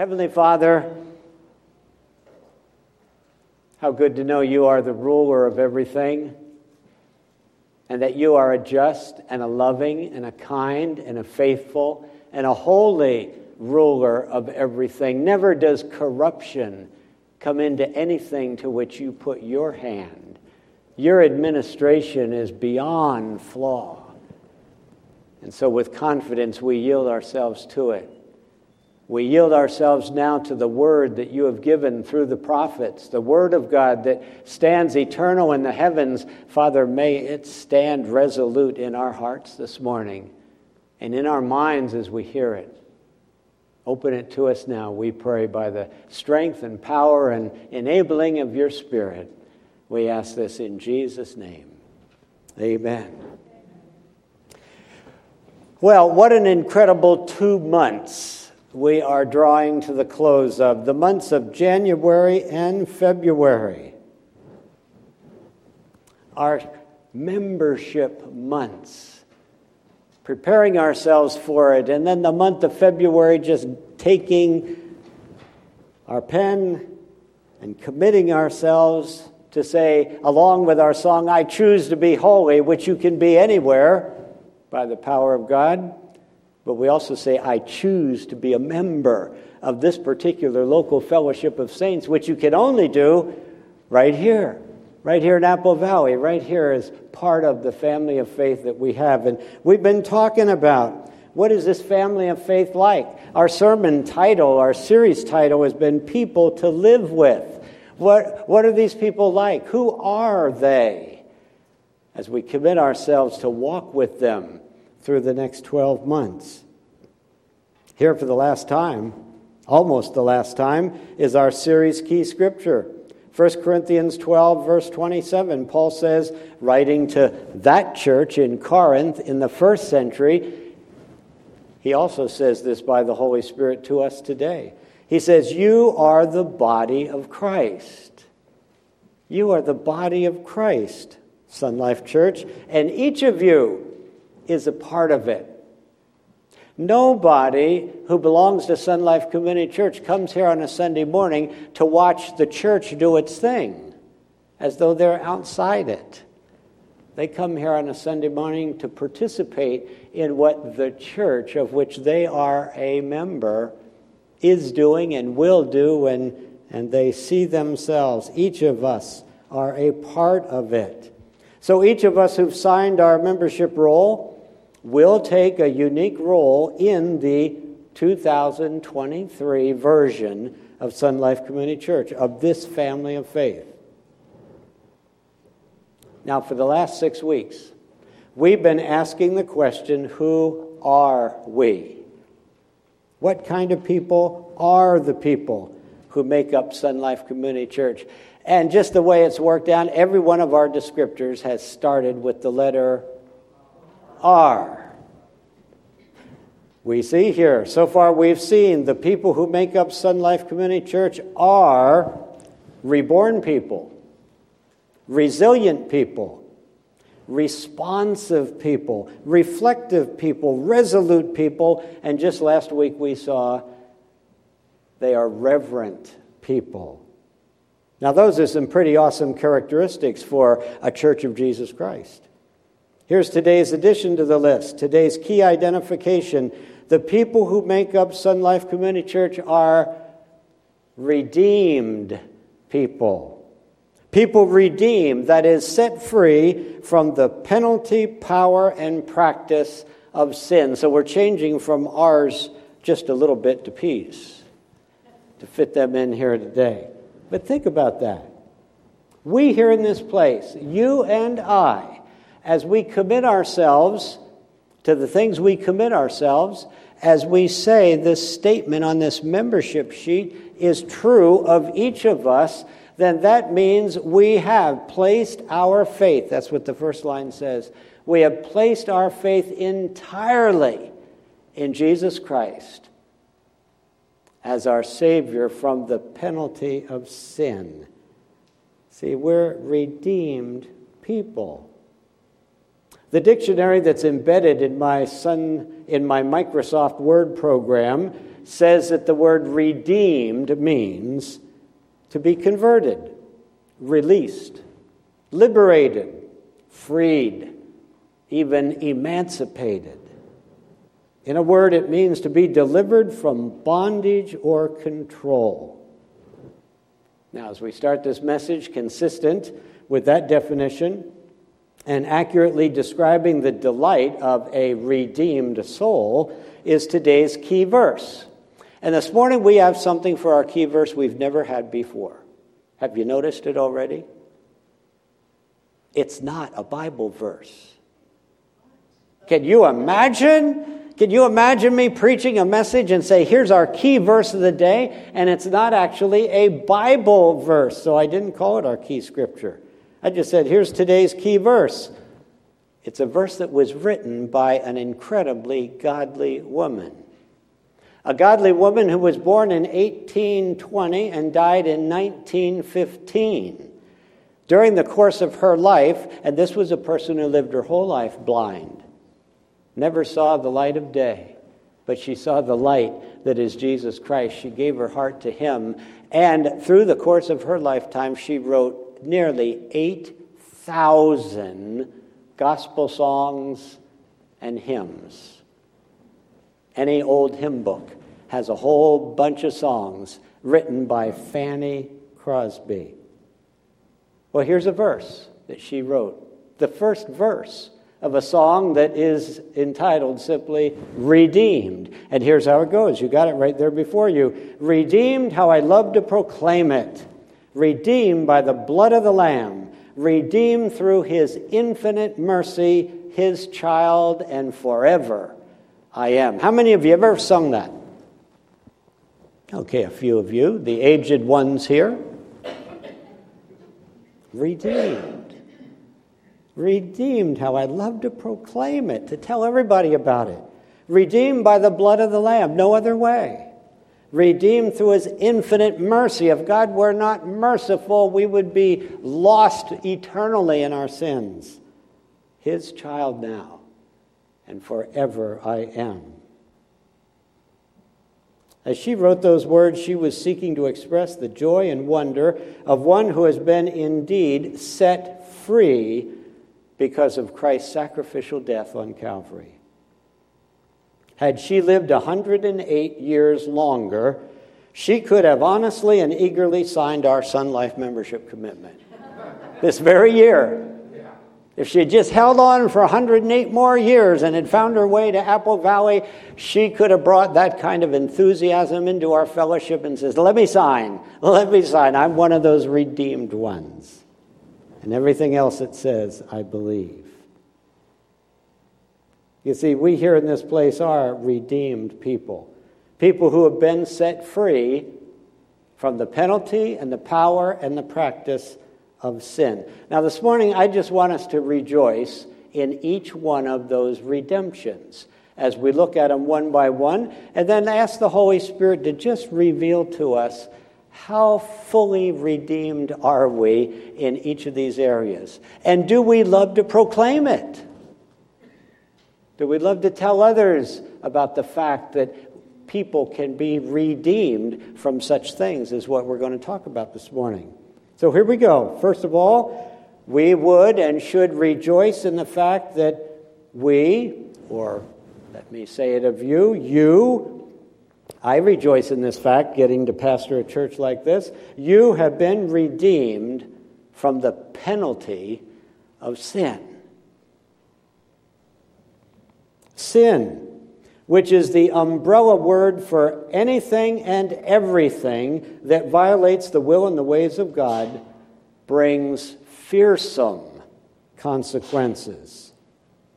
Heavenly Father, how good to know you are the ruler of everything and that you are a just and a loving and a kind and a faithful and a holy ruler of everything. Never does corruption come into anything to which you put your hand. Your administration is beyond flaw. And so, with confidence, we yield ourselves to it. We yield ourselves now to the word that you have given through the prophets, the word of God that stands eternal in the heavens. Father, may it stand resolute in our hearts this morning and in our minds as we hear it. Open it to us now, we pray, by the strength and power and enabling of your Spirit. We ask this in Jesus' name. Amen. Well, what an incredible two months we are drawing to the close of the months of January and February. Our membership months, preparing ourselves for it, and then the month of February just taking our pen and committing ourselves to say, along with our song, I choose to be holy, which you can be anywhere by the power of God. But we also say, I choose to be a member of this particular local fellowship of saints, which you can only do right here, right here in Apple Valley, right here as part of the family of faith that we have. And we've been talking about what is this family of faith like? Our sermon title, our series title has been People to Live With. What, what are these people like? Who are they? As we commit ourselves to walk with them through the next 12 months. Here for the last time, almost the last time, is our series key scripture. 1 Corinthians 12, verse 27, Paul says, writing to that church in Corinth in the first century, he also says this by the Holy Spirit to us today. He says, You are the body of Christ. You are the body of Christ, Sun Life Church, and each of you is a part of it. Nobody who belongs to Sun Life Community Church comes here on a Sunday morning to watch the church do its thing as though they're outside it. They come here on a Sunday morning to participate in what the church of which they are a member is doing and will do, and, and they see themselves, each of us, are a part of it. So each of us who've signed our membership roll, will take a unique role in the 2023 version of Sun Life Community Church, of this family of faith. Now, for the last six weeks, we've been asking the question who are we? What kind of people are the people who make up Sun Life Community Church? And just the way it's worked out, every one of our descriptors has started with the letter R. We see here, so far we've seen the people who make up Sun Life Community Church are reborn people, resilient people, responsive people, reflective people, resolute people, and just last week we saw they are reverent people. Now, those are some pretty awesome characteristics for a church of Jesus Christ. Here's today's addition to the list, today's key identification. The people who make up Sun Life Community Church are redeemed people. People redeemed, that is, set free from the penalty, power, and practice of sin. So we're changing from ours just a little bit to peace to fit them in here today. But think about that. We here in this place, you and I, as we commit ourselves to the things we commit ourselves, as we say this statement on this membership sheet is true of each of us, then that means we have placed our faith. That's what the first line says. We have placed our faith entirely in Jesus Christ as our Savior from the penalty of sin. See, we're redeemed people. The dictionary that's embedded in my son in my Microsoft Word program says that the word redeemed means to be converted, released, liberated, freed, even emancipated. In a word, it means to be delivered from bondage or control. Now, as we start this message consistent with that definition and accurately describing the delight of a redeemed soul, is today's key verse. And this morning we have something for our key verse we've never had before. Have you noticed it already? It's not a Bible verse. Can you imagine? Can you imagine me preaching a message and say, here's our key verse of the day, and it's not actually a Bible verse, so I didn't call it our key scripture. I just said, here's today's key verse. It's a verse that was written by an incredibly godly woman. A godly woman who was born in 1820 and died in 1915. During the course of her life, and this was a person who lived her whole life blind never saw the light of day, but she saw the light that is Jesus Christ. She gave her heart to Him, and through the course of her lifetime, she wrote nearly 8,000 gospel songs and hymns. Any old hymn book has a whole bunch of songs written by Fanny Crosby. Well, here's a verse that she wrote. The first verse of a song that is entitled simply Redeemed. And here's how it goes. You got it right there before you. Redeemed, how I love to proclaim it. Redeemed by the blood of the Lamb. Redeemed through his infinite mercy, his child, and forever I am. How many of you have ever sung that? Okay, a few of you, the aged ones here. Redeemed Redeemed, how I love to proclaim it, to tell everybody about it. Redeemed by the blood of the Lamb, no other way. Redeemed through his infinite mercy. If God were not merciful, we would be lost eternally in our sins. His child now, and forever I am. As she wrote those words, she was seeking to express the joy and wonder of one who has been indeed set free because of Christ's sacrificial death on Calvary. Had she lived 108 years longer, she could have honestly and eagerly signed our Sun Life membership commitment this very year. If she had just held on for 108 more years and had found her way to Apple Valley, she could have brought that kind of enthusiasm into our fellowship and says, Let me sign, let me sign. I'm one of those redeemed ones. And everything else it says, I believe. You see, we here in this place are redeemed people, people who have been set free from the penalty and the power and the practice of sin. Now, this morning, I just want us to rejoice in each one of those redemptions as we look at them one by one, and then ask the Holy Spirit to just reveal to us how fully redeemed are we in each of these areas? And do we love to proclaim it? Do we love to tell others about the fact that people can be redeemed from such things, is what we're going to talk about this morning. So here we go. First of all, we would and should rejoice in the fact that we, or let me say it of you, you I rejoice in this fact, getting to pastor a church like this. You have been redeemed from the penalty of sin. Sin, which is the umbrella word for anything and everything that violates the will and the ways of God, brings fearsome consequences.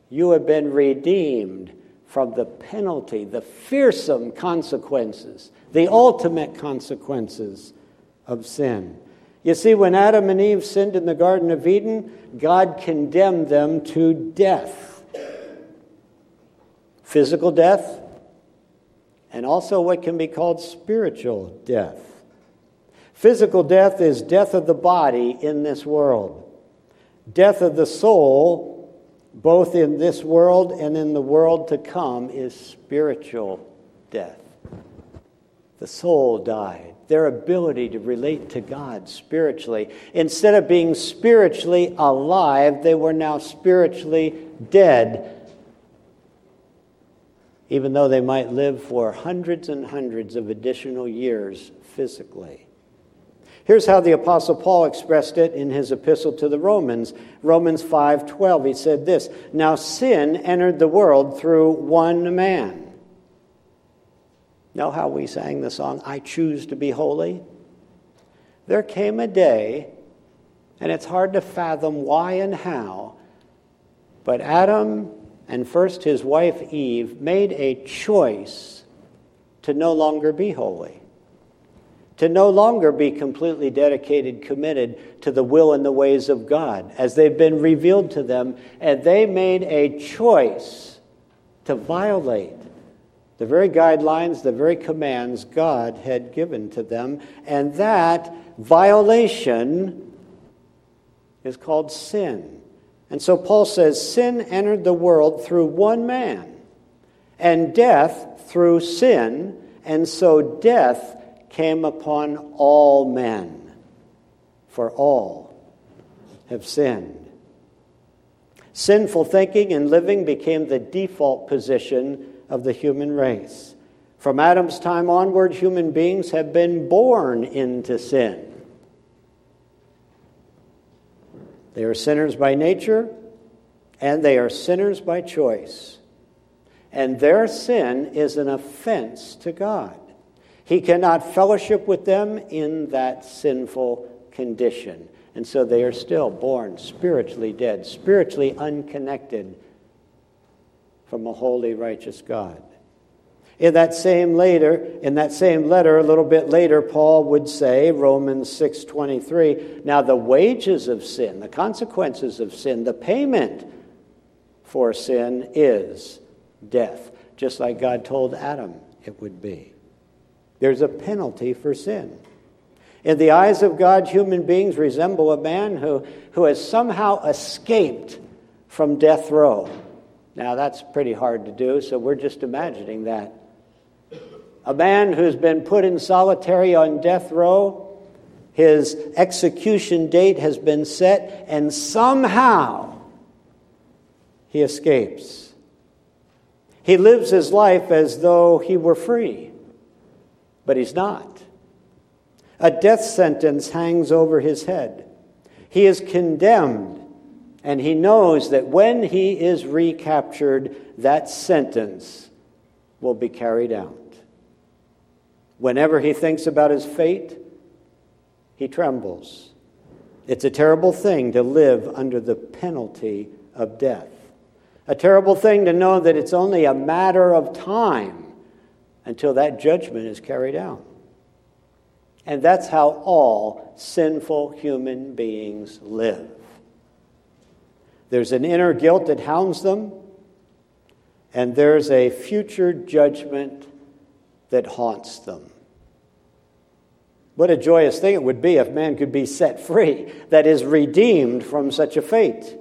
You have been redeemed from the penalty, the fearsome consequences, the ultimate consequences of sin. You see, when Adam and Eve sinned in the Garden of Eden, God condemned them to death physical death, and also what can be called spiritual death. Physical death is death of the body in this world, death of the soul both in this world and in the world to come, is spiritual death. The soul died, their ability to relate to God spiritually. Instead of being spiritually alive, they were now spiritually dead, even though they might live for hundreds and hundreds of additional years physically. Here's how the apostle Paul expressed it in his epistle to the Romans. Romans 5:12. He said this, "Now sin entered the world through one man." Know how we sang the song I choose to be holy? There came a day, and it's hard to fathom why and how, but Adam and first his wife Eve made a choice to no longer be holy to no longer be completely dedicated, committed to the will and the ways of God as they've been revealed to them, and they made a choice to violate the very guidelines, the very commands God had given to them, and that violation is called sin. And so Paul says sin entered the world through one man, and death through sin, and so death came upon all men, for all have sinned. Sinful thinking and living became the default position of the human race. From Adam's time onward, human beings have been born into sin. They are sinners by nature, and they are sinners by choice. And their sin is an offense to God. He cannot fellowship with them in that sinful condition. And so they are still born spiritually dead, spiritually unconnected from a holy, righteous God. In that same later, in that same letter, a little bit later, Paul would say, Romans 6:23, now the wages of sin, the consequences of sin, the payment for sin is death, just like God told Adam it would be. There's a penalty for sin. In the eyes of God, human beings resemble a man who, who has somehow escaped from death row. Now, that's pretty hard to do, so we're just imagining that. A man who's been put in solitary on death row, his execution date has been set, and somehow he escapes. He lives his life as though he were free but he's not. A death sentence hangs over his head. He is condemned, and he knows that when he is recaptured, that sentence will be carried out. Whenever he thinks about his fate, he trembles. It's a terrible thing to live under the penalty of death. A terrible thing to know that it's only a matter of time until that judgment is carried out. And that's how all sinful human beings live. There's an inner guilt that hounds them, and there's a future judgment that haunts them. What a joyous thing it would be if man could be set free, that is, redeemed from such a fate.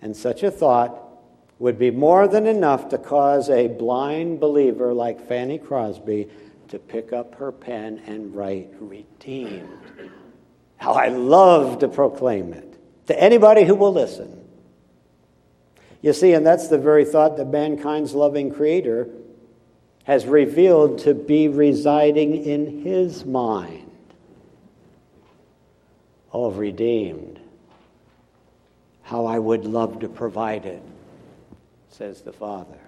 And such a thought would be more than enough to cause a blind believer like Fanny Crosby to pick up her pen and write, Redeemed. How I love to proclaim it to anybody who will listen. You see, and that's the very thought that mankind's loving Creator has revealed to be residing in his mind. Oh, redeemed. How I would love to provide it says the Father.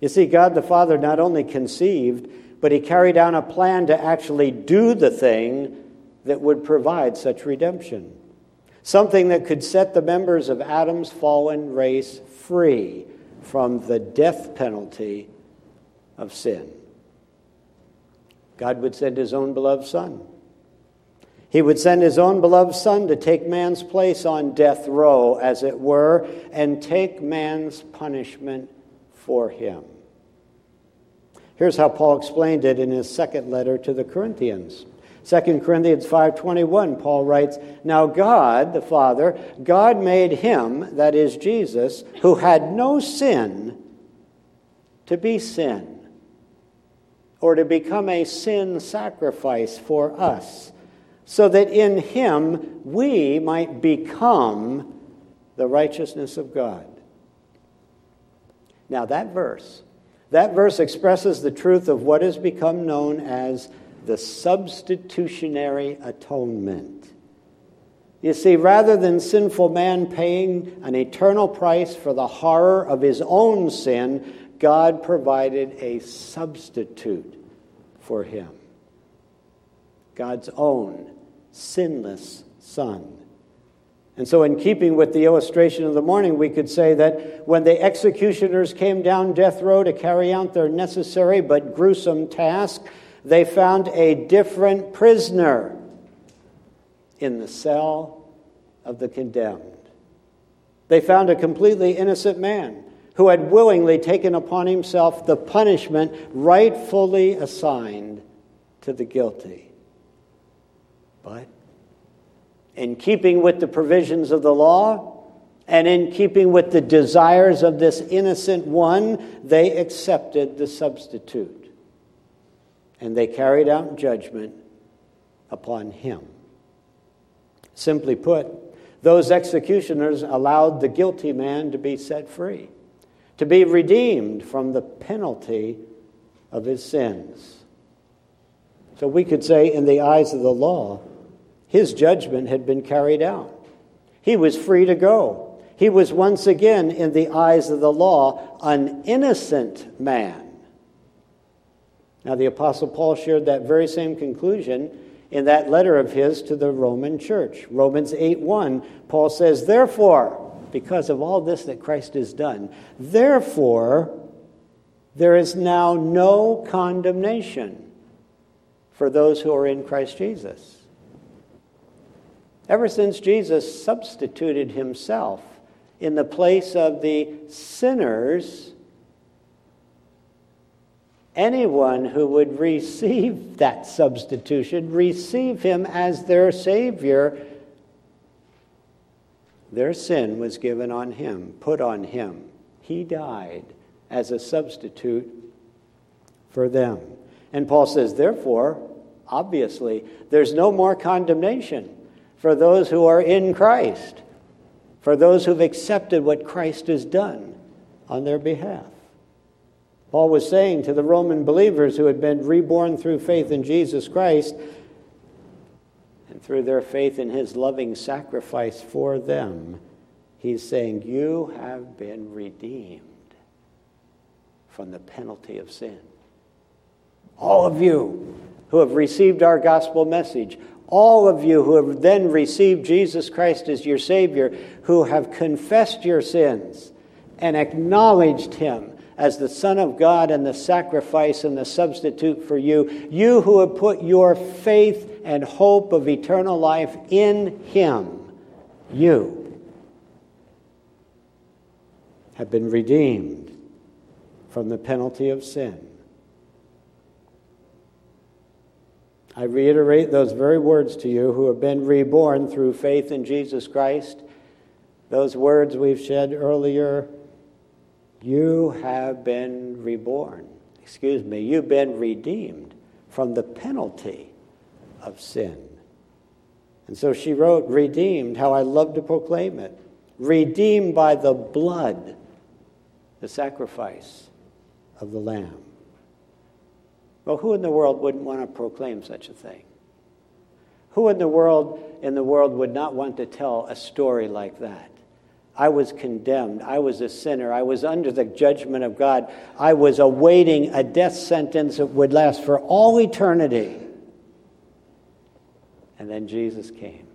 You see, God the Father not only conceived, but he carried out a plan to actually do the thing that would provide such redemption. Something that could set the members of Adam's fallen race free from the death penalty of sin. God would send his own beloved Son. He would send his own beloved Son to take man's place on death row, as it were, and take man's punishment for him. Here's how Paul explained it in his second letter to the Corinthians. 2 Corinthians 5:21 Paul writes, "Now God, the Father, God made him, that is Jesus, who had no sin to be sin or to become a sin sacrifice for us, so that in him we might become the righteousness of God." Now that verse, that verse expresses the truth of what has become known as the substitutionary atonement. You see, rather than sinful man paying an eternal price for the horror of his own sin, God provided a substitute for him. God's own sinless Son. And so, in keeping with the illustration of the morning, we could say that when the executioners came down death row to carry out their necessary but gruesome task, they found a different prisoner in the cell of the condemned. They found a completely innocent man who had willingly taken upon himself the punishment rightfully assigned to the guilty. But in keeping with the provisions of the law, and in keeping with the desires of this innocent one, they accepted the substitute and they carried out judgment upon him. Simply put, those executioners allowed the guilty man to be set free, to be redeemed from the penalty of his sins. So we could say, in the eyes of the law, his judgment had been carried out. He was free to go. He was once again, in the eyes of the law, an innocent man now, the Apostle Paul shared that very same conclusion in that letter of his to the Roman church. Romans 8 1, Paul says, Therefore, because of all this that Christ has done, therefore, there is now no condemnation for those who are in Christ Jesus. Ever since Jesus substituted himself in the place of the sinners anyone who would receive that substitution, receive him as their Savior, their sin was given on him, put on him. He died as a substitute for them. And Paul says, therefore, obviously, there's no more condemnation for those who are in Christ, for those who've accepted what Christ has done on their behalf. Paul was saying to the Roman believers who had been reborn through faith in Jesus Christ and through their faith in his loving sacrifice for them, he's saying, You have been redeemed from the penalty of sin. All of you who have received our gospel message, all of you who have then received Jesus Christ as your Savior, who have confessed your sins and acknowledged Him as the Son of God and the sacrifice and the substitute for you, you who have put your faith and hope of eternal life in Him, you have been redeemed from the penalty of sin. I reiterate those very words to you who have been reborn through faith in Jesus Christ. Those words we've said earlier you have been reborn. Excuse me, you've been redeemed from the penalty of sin. And so she wrote, Redeemed, how I love to proclaim it. Redeemed by the blood, the sacrifice of the Lamb. Well, who in the world wouldn't want to proclaim such a thing? Who in the world in the world would not want to tell a story like that? I was condemned. I was a sinner. I was under the judgment of God. I was awaiting a death sentence that would last for all eternity. And then Jesus came.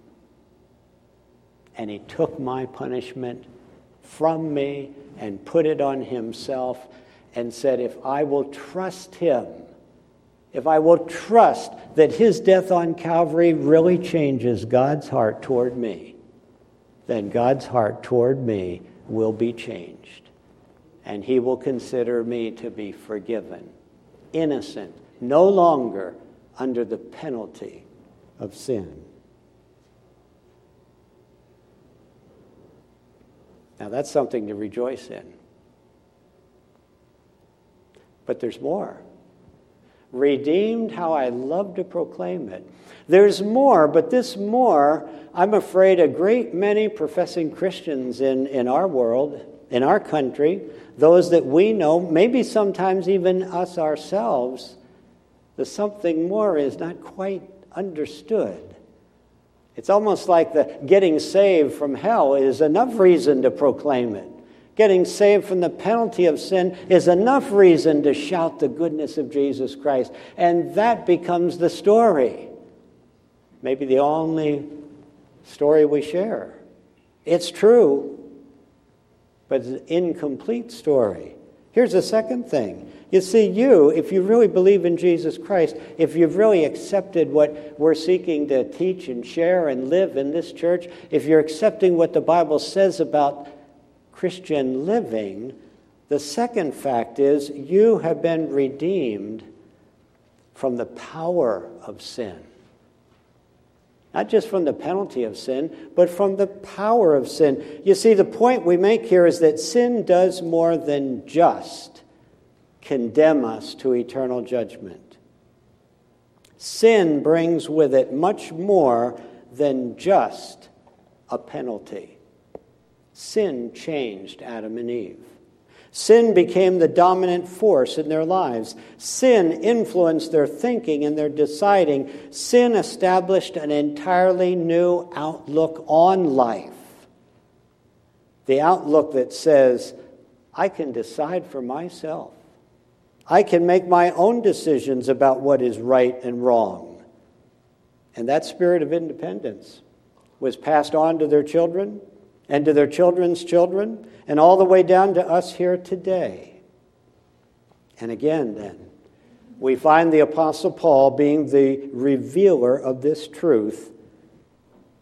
And he took my punishment from me and put it on himself and said, If I will trust him, if I will trust that his death on Calvary really changes God's heart toward me, then God's heart toward me will be changed. And he will consider me to be forgiven, innocent, no longer under the penalty of sin. Now, that's something to rejoice in. But there's more. Redeemed, how I love to proclaim it. There's more, but this more, I'm afraid a great many professing Christians in, in our world, in our country, those that we know, maybe sometimes even us ourselves, the something more is not quite understood. It's almost like the getting saved from hell is enough reason to proclaim it. Getting saved from the penalty of sin is enough reason to shout the goodness of Jesus Christ. And that becomes the story. Maybe the only story we share. It's true, but it's an incomplete story. Here's the second thing. You see, you, if you really believe in Jesus Christ, if you've really accepted what we're seeking to teach and share and live in this church, if you're accepting what the Bible says about Christian living, the second fact is you have been redeemed from the power of sin. Not just from the penalty of sin, but from the power of sin. You see, the point we make here is that sin does more than just condemn us to eternal judgment. Sin brings with it much more than just a penalty. Sin changed Adam and Eve. Sin became the dominant force in their lives. Sin influenced their thinking and their deciding. Sin established an entirely new outlook on life. The outlook that says, I can decide for myself. I can make my own decisions about what is right and wrong. And that spirit of independence was passed on to their children and to their children's children, and all the way down to us here today. And again, then, we find the Apostle Paul being the revealer of this truth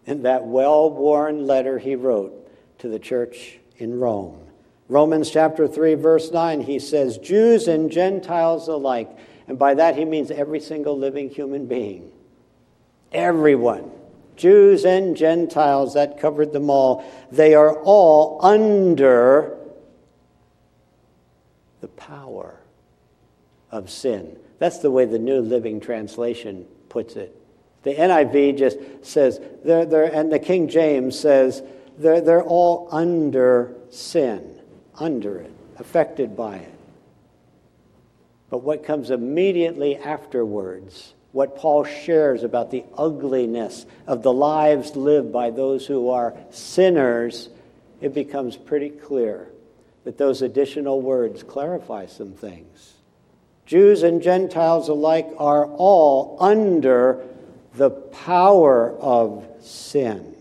in that well worn letter he wrote to the church in Rome. Romans chapter 3, verse 9, he says, Jews and Gentiles alike. And by that he means every single living human being. Everyone Jews and Gentiles, that covered them all. They are all under the power of sin. That's the way the New Living Translation puts it. The NIV just says, they're, they're, and the King James says, they're, they're all under sin, under it, affected by it. But what comes immediately afterwards what Paul shares about the ugliness of the lives lived by those who are sinners, it becomes pretty clear that those additional words clarify some things. Jews and Gentiles alike are all under the power of sin.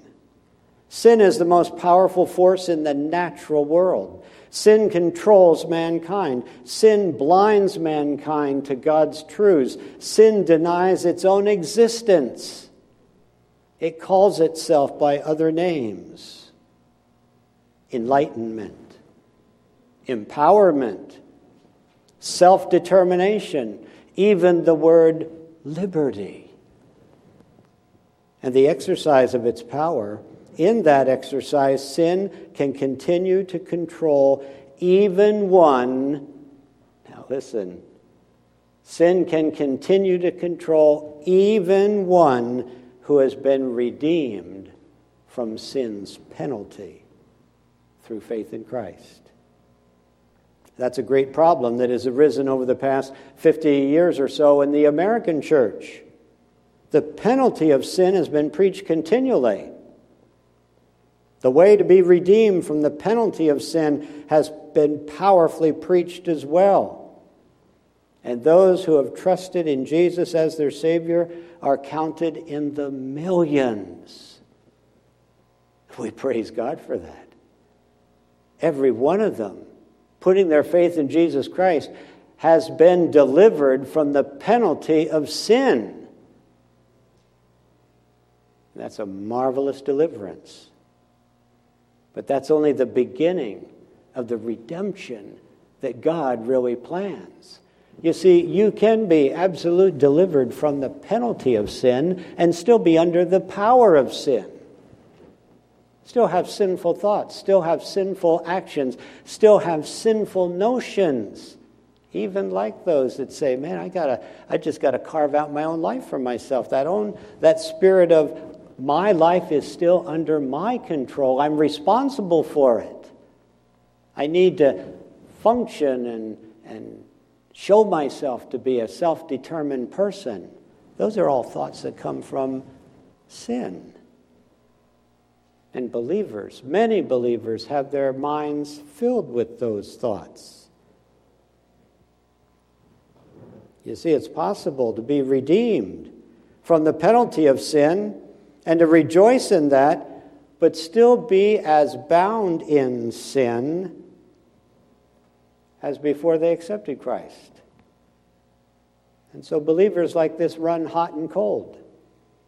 Sin is the most powerful force in the natural world. Sin controls mankind. Sin blinds mankind to God's truths. Sin denies its own existence. It calls itself by other names enlightenment, empowerment, self determination, even the word liberty. And the exercise of its power in that exercise, sin can continue to control even one. Now, listen. Sin can continue to control even one who has been redeemed from sin's penalty through faith in Christ. That's a great problem that has arisen over the past 50 years or so in the American church. The penalty of sin has been preached continually. The way to be redeemed from the penalty of sin has been powerfully preached as well. And those who have trusted in Jesus as their Savior are counted in the millions. We praise God for that. every one of them, putting their faith in Jesus Christ, has been delivered from the penalty of sin. That's a marvelous deliverance. But that's only the beginning of the redemption that God really plans. You see, you can be absolute delivered from the penalty of sin and still be under the power of sin. Still have sinful thoughts, still have sinful actions, still have sinful notions. Even like those that say, "Man, I gotta, I just got to carve out my own life for myself." That own, that spirit of my life is still under my control. I'm responsible for it. I need to function and and show myself to be a self determined person. Those are all thoughts that come from sin. And believers, many believers, have their minds filled with those thoughts. You see, it's possible to be redeemed from the penalty of sin and to rejoice in that, but still be as bound in sin as before they accepted Christ. And so believers like this run hot and cold.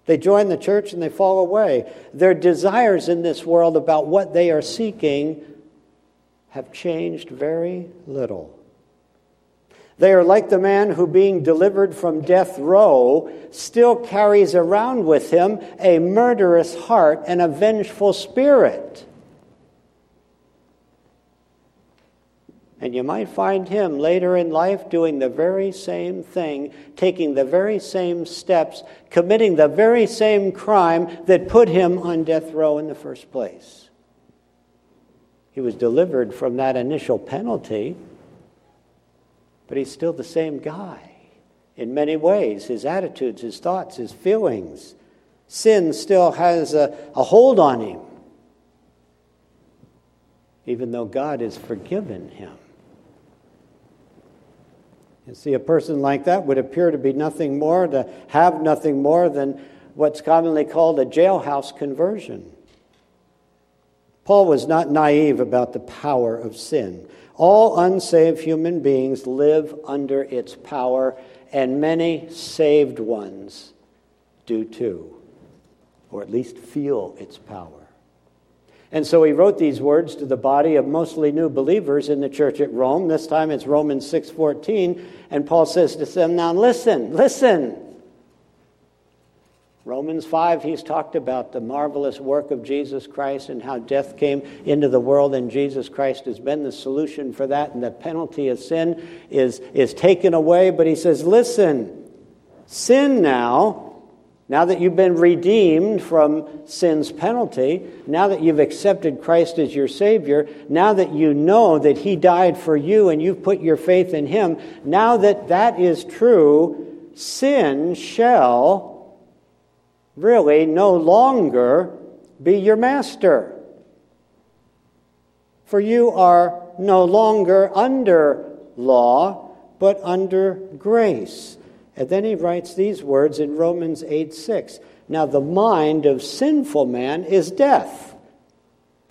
They join the church and they fall away. Their desires in this world about what they are seeking have changed very little. They are like the man who, being delivered from death row, still carries around with him a murderous heart and a vengeful spirit. And you might find him later in life doing the very same thing, taking the very same steps, committing the very same crime that put him on death row in the first place. He was delivered from that initial penalty, but he's still the same guy in many ways his attitudes, his thoughts, his feelings. Sin still has a, a hold on him, even though God has forgiven him. You see, a person like that would appear to be nothing more, to have nothing more than what's commonly called a jailhouse conversion. Paul was not naive about the power of sin. All unsaved human beings live under its power, and many saved ones do too, or at least feel its power. And so he wrote these words to the body of mostly new believers in the church at Rome. This time it's Romans 6:14, and Paul says to them, "Now listen, listen. Romans 5, he's talked about the marvelous work of Jesus Christ and how death came into the world, and Jesus Christ has been the solution for that, and the penalty of sin is, is taken away. But he says, Listen, sin now now that you've been redeemed from sin's penalty, now that you've accepted Christ as your Savior, now that you know that He died for you and you've put your faith in Him, now that that is true, sin shall really no longer be your master. For you are no longer under law, but under grace. And then he writes these words in Romans 8 6. Now, the mind of sinful man is death,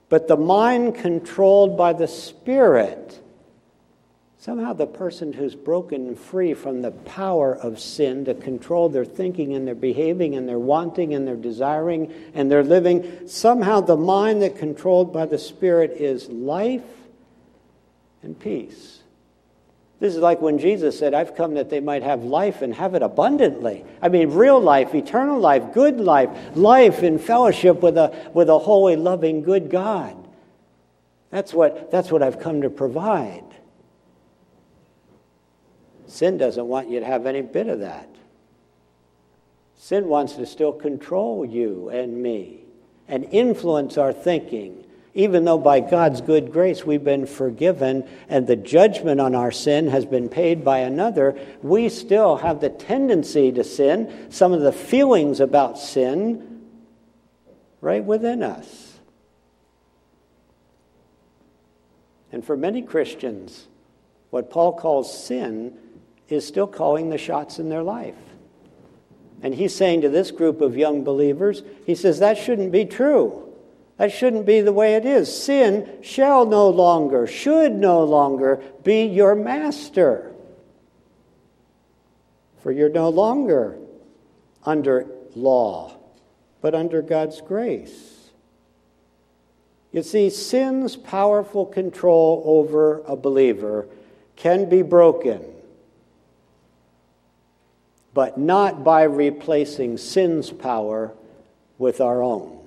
but the mind controlled by the Spirit, somehow the person who's broken free from the power of sin to control their thinking and their behaving and their wanting and their desiring and their living, somehow the mind that controlled by the Spirit is life and peace. This is like when Jesus said, I've come that they might have life and have it abundantly. I mean, real life, eternal life, good life, life in fellowship with a, with a holy, loving, good God. That's what, that's what I've come to provide. Sin doesn't want you to have any bit of that. Sin wants to still control you and me and influence our thinking even though by God's good grace we've been forgiven and the judgment on our sin has been paid by another, we still have the tendency to sin, some of the feelings about sin right within us. And for many Christians, what Paul calls sin is still calling the shots in their life. And he's saying to this group of young believers, he says, that shouldn't be true. That shouldn't be the way it is. Sin shall no longer, should no longer be your master. For you're no longer under law, but under God's grace. You see, sin's powerful control over a believer can be broken, but not by replacing sin's power with our own.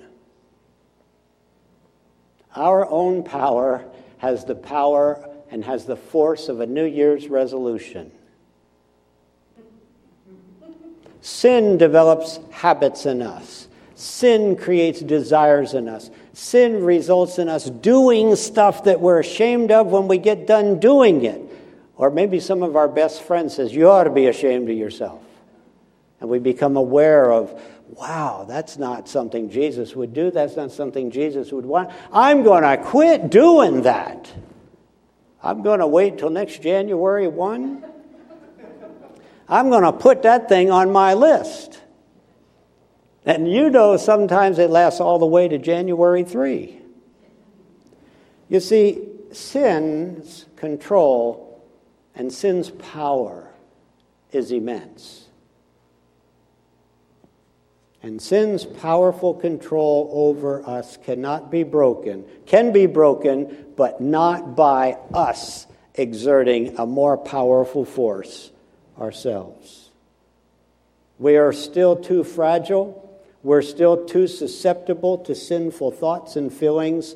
Our own power has the power and has the force of a New Year's resolution. Sin develops habits in us. Sin creates desires in us. Sin results in us doing stuff that we're ashamed of when we get done doing it. Or maybe some of our best friends says, "You ought to be ashamed of yourself." And we become aware of, "Wow, that's not something Jesus would do. That's not something Jesus would want. I'm going to quit doing that. I'm going to wait till next January 1. I'm going to put that thing on my list." And you know sometimes it lasts all the way to January 3. You see, sin's control and sin's power is immense. And sin's powerful control over us cannot be broken, can be broken, but not by us exerting a more powerful force ourselves. We are still too fragile we're still too susceptible to sinful thoughts and feelings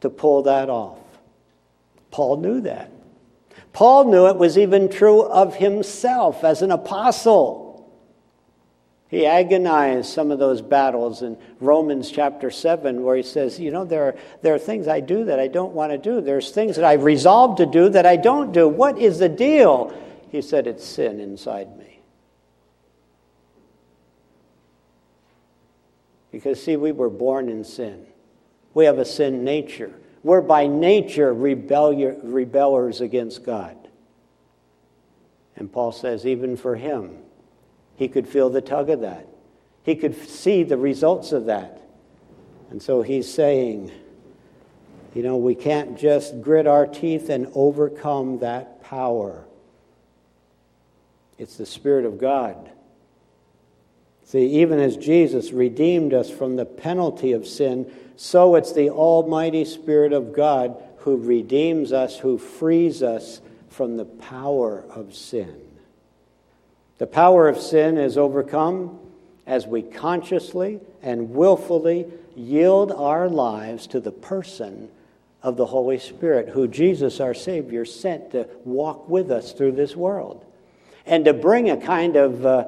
to pull that off. Paul knew that. Paul knew it was even true of himself as an apostle. He agonized some of those battles in Romans chapter 7, where he says, You know, there are, there are things I do that I don't want to do. There's things that I've resolved to do that I don't do. What is the deal? He said, It's sin inside me. Because, see, we were born in sin. We have a sin nature. We're by nature rebellers against God. And Paul says, even for him, he could feel the tug of that. He could see the results of that. And so he's saying, you know, we can't just grit our teeth and overcome that power. It's the Spirit of God See, even as Jesus redeemed us from the penalty of sin, so it's the Almighty Spirit of God who redeems us, who frees us from the power of sin. The power of sin is overcome as we consciously and willfully yield our lives to the person of the Holy Spirit, who Jesus, our Savior, sent to walk with us through this world and to bring a kind of uh,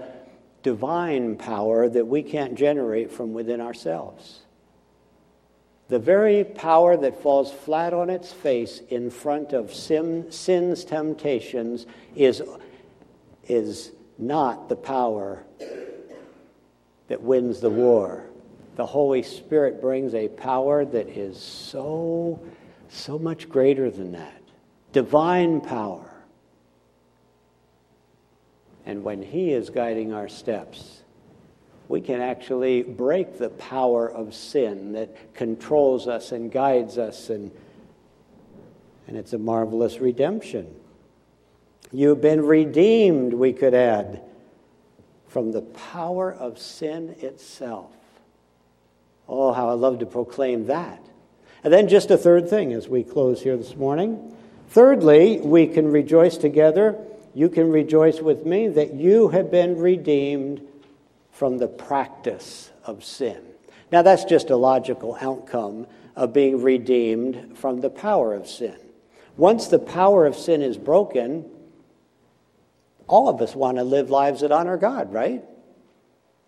divine power that we can't generate from within ourselves. The very power that falls flat on its face in front of sin, sin's temptations is, is not the power that wins the war. The Holy Spirit brings a power that is so, so much greater than that. Divine power and when He is guiding our steps, we can actually break the power of sin that controls us and guides us, and, and it's a marvelous redemption. You've been redeemed, we could add, from the power of sin itself. Oh, how I love to proclaim that. And then, just a third thing as we close here this morning. Thirdly, we can rejoice together you can rejoice with me that you have been redeemed from the practice of sin. Now, that's just a logical outcome of being redeemed from the power of sin. Once the power of sin is broken, all of us want to live lives that honor God, right?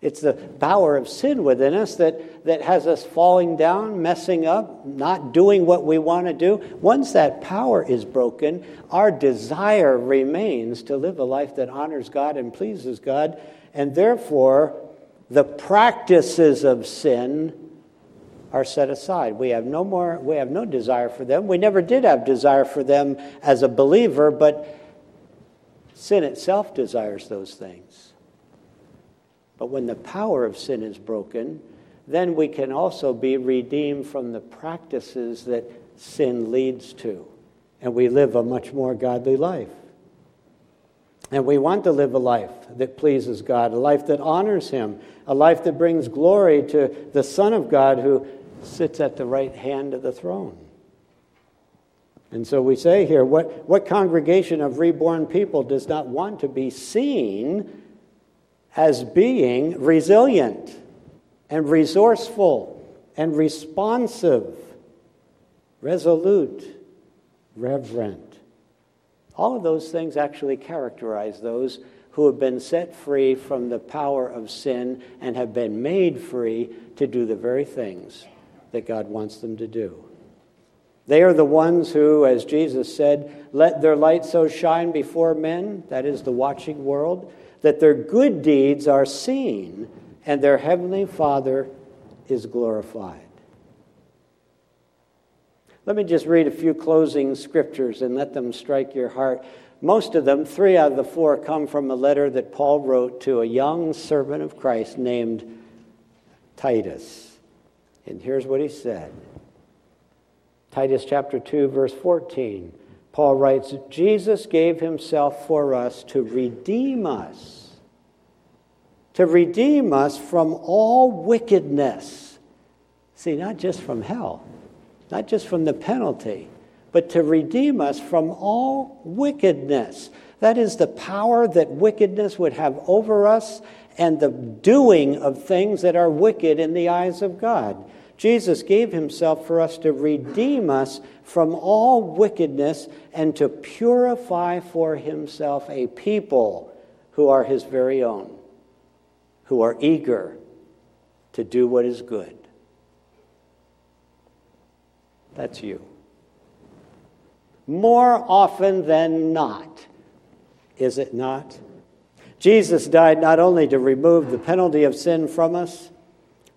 It's the power of sin within us that, that has us falling down, messing up, not doing what we want to do. Once that power is broken, our desire remains to live a life that honors God and pleases God. And therefore, the practices of sin are set aside. We have no more we have no desire for them. We never did have desire for them as a believer, but sin itself desires those things. But when the power of sin is broken, then we can also be redeemed from the practices that sin leads to. And we live a much more godly life. And we want to live a life that pleases God, a life that honors Him, a life that brings glory to the Son of God who sits at the right hand of the throne. And so we say here what, what congregation of reborn people does not want to be seen as being resilient and resourceful and responsive, resolute, reverent? All of those things actually characterize those who have been set free from the power of sin and have been made free to do the very things that God wants them to do. They are the ones who, as Jesus said, let their light so shine before men, that is the watching world, that their good deeds are seen and their heavenly Father is glorified. Let me just read a few closing scriptures and let them strike your heart. Most of them, three out of the four, come from a letter that Paul wrote to a young servant of Christ named Titus. And here's what he said Titus chapter 2, verse 14. Paul writes, Jesus gave himself for us to redeem us, to redeem us from all wickedness. See, not just from hell, not just from the penalty, but to redeem us from all wickedness. That is the power that wickedness would have over us and the doing of things that are wicked in the eyes of God. Jesus gave himself for us to redeem us from all wickedness and to purify for himself a people who are his very own, who are eager to do what is good. That's you. More often than not, is it not? Jesus died not only to remove the penalty of sin from us,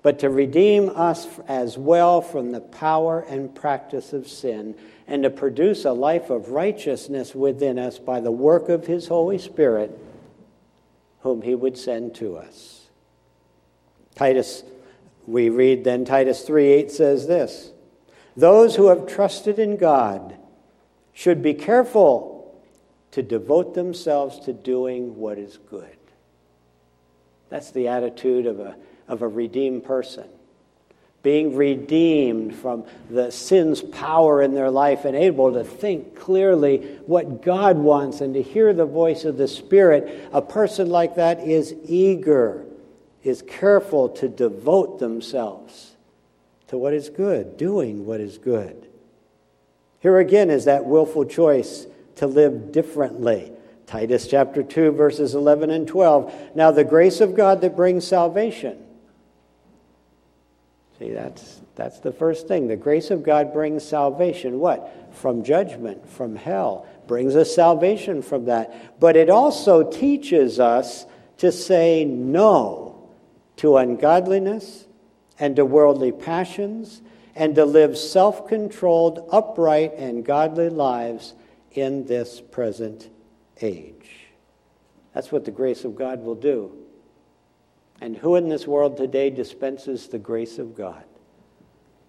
but to redeem us as well from the power and practice of sin, and to produce a life of righteousness within us by the work of His Holy Spirit, whom He would send to us. Titus, we read then, Titus 3 8 says this Those who have trusted in God should be careful to devote themselves to doing what is good. That's the attitude of a of a redeemed person. Being redeemed from the sin's power in their life and able to think clearly what God wants and to hear the voice of the Spirit, a person like that is eager, is careful to devote themselves to what is good, doing what is good. Here again is that willful choice to live differently. Titus chapter 2, verses 11 and 12. Now, the grace of God that brings salvation See, that's, that's the first thing. The grace of God brings salvation. What? From judgment, from hell. Brings us salvation from that. But it also teaches us to say no to ungodliness and to worldly passions and to live self controlled, upright, and godly lives in this present age. That's what the grace of God will do. And who in this world today dispenses the grace of God?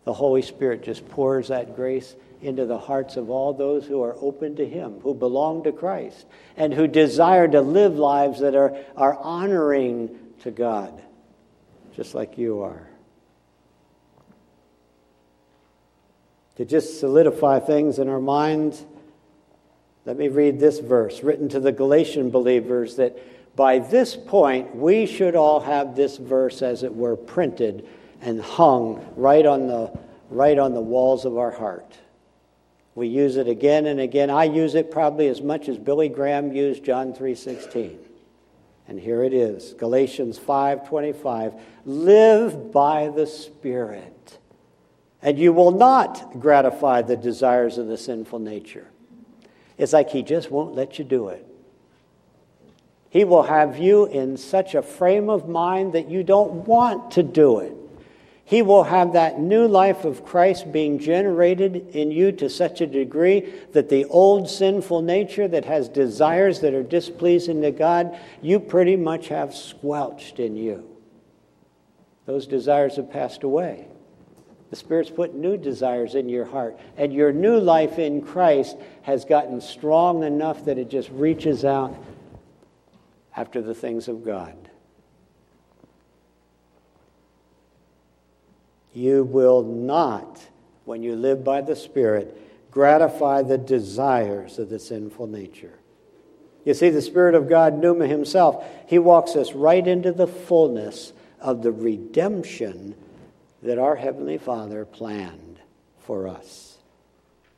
The Holy Spirit just pours that grace into the hearts of all those who are open to Him, who belong to Christ, and who desire to live lives that are, are honoring to God, just like you are. To just solidify things in our minds, let me read this verse written to the Galatian believers that by this point, we should all have this verse, as it were, printed and hung right on the, right on the walls of our heart. We use it again and again. I use it probably as much as Billy Graham used John 3:16. And here it is, Galatians 5:25, live by the Spirit, and you will not gratify the desires of the sinful nature. It's like he just won't let you do it. He will have you in such a frame of mind that you don't want to do it. He will have that new life of Christ being generated in you to such a degree that the old sinful nature that has desires that are displeasing to God, you pretty much have squelched in you. Those desires have passed away. The Spirit's put new desires in your heart, and your new life in Christ has gotten strong enough that it just reaches out after the things of God. You will not, when you live by the Spirit, gratify the desires of the sinful nature. You see, the Spirit of God, Pneuma himself, he walks us right into the fullness of the redemption that our Heavenly Father planned for us.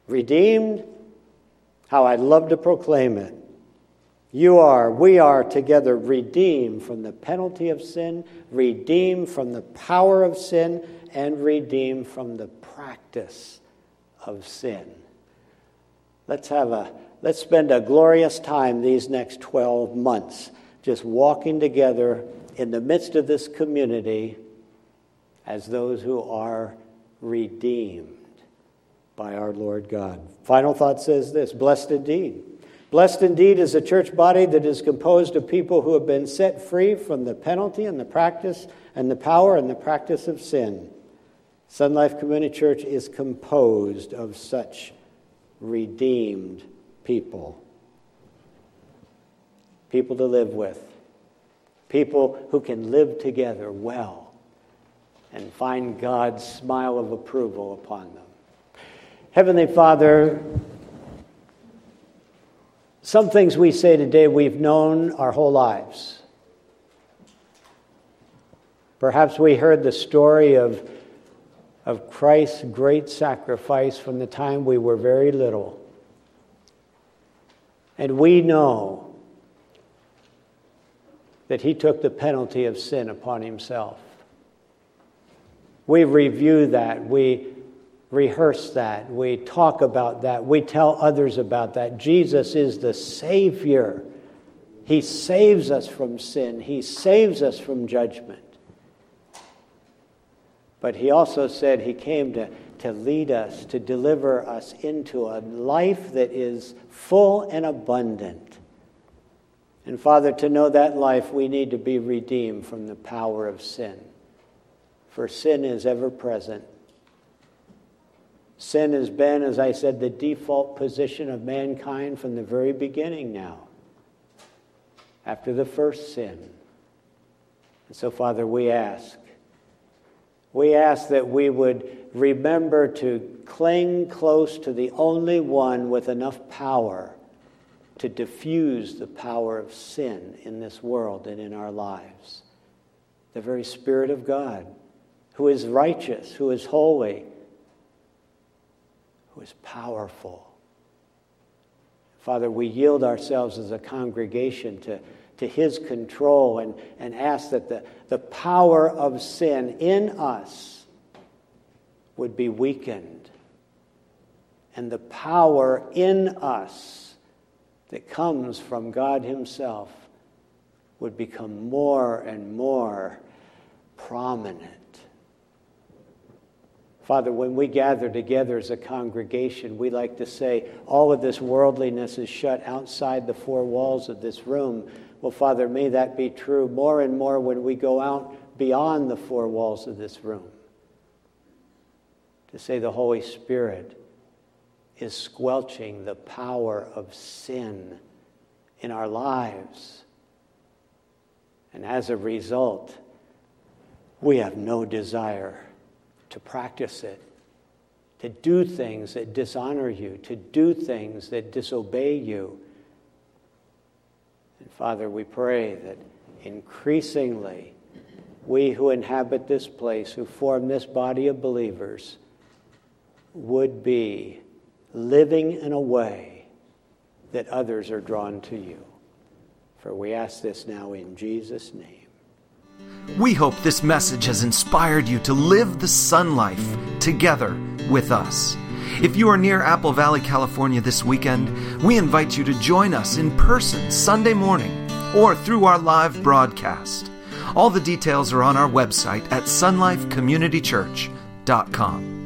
Redeemed, how I'd love to proclaim it. You are, we are together redeemed from the penalty of sin, redeemed from the power of sin, and redeemed from the practice of sin. Let's have a let's spend a glorious time these next 12 months just walking together in the midst of this community as those who are redeemed by our Lord God. Final thought says this Blessed indeed. Blessed indeed is a church body that is composed of people who have been set free from the penalty and the practice and the power and the practice of sin. Sun Life Community Church is composed of such redeemed people. People to live with. People who can live together well and find God's smile of approval upon them. Heavenly Father, some things we say today we've known our whole lives. Perhaps we heard the story of, of Christ's great sacrifice from the time we were very little. And we know that he took the penalty of sin upon himself. We review that. We rehearse that. We talk about that. We tell others about that. Jesus is the Savior. He saves us from sin, He saves us from judgment. But He also said He came to, to lead us, to deliver us into a life that is full and abundant. And Father, to know that life, we need to be redeemed from the power of sin for sin is ever present. Sin has been, as I said, the default position of mankind from the very beginning now, after the first sin. And so, Father, we ask. We ask that we would remember to cling close to the only one with enough power to diffuse the power of sin in this world and in our lives. The very Spirit of God who is righteous, who is holy, is powerful. Father, we yield ourselves as a congregation to, to His control and, and ask that the, the power of sin in us would be weakened and the power in us that comes from God Himself would become more and more prominent. Father, when we gather together as a congregation, we like to say all of this worldliness is shut outside the four walls of this room. Well, Father, may that be true more and more when we go out beyond the four walls of this room. To say the Holy Spirit is squelching the power of sin in our lives. And as a result, we have no desire to practice it, to do things that dishonor you, to do things that disobey you. And Father, we pray that increasingly we who inhabit this place, who form this body of believers, would be living in a way that others are drawn to you. For we ask this now in Jesus' name. We hope this message has inspired you to live the sun life together with us. If you are near Apple Valley, California this weekend, we invite you to join us in person Sunday morning or through our live broadcast. All the details are on our website at sunlifecommunitychurch.com.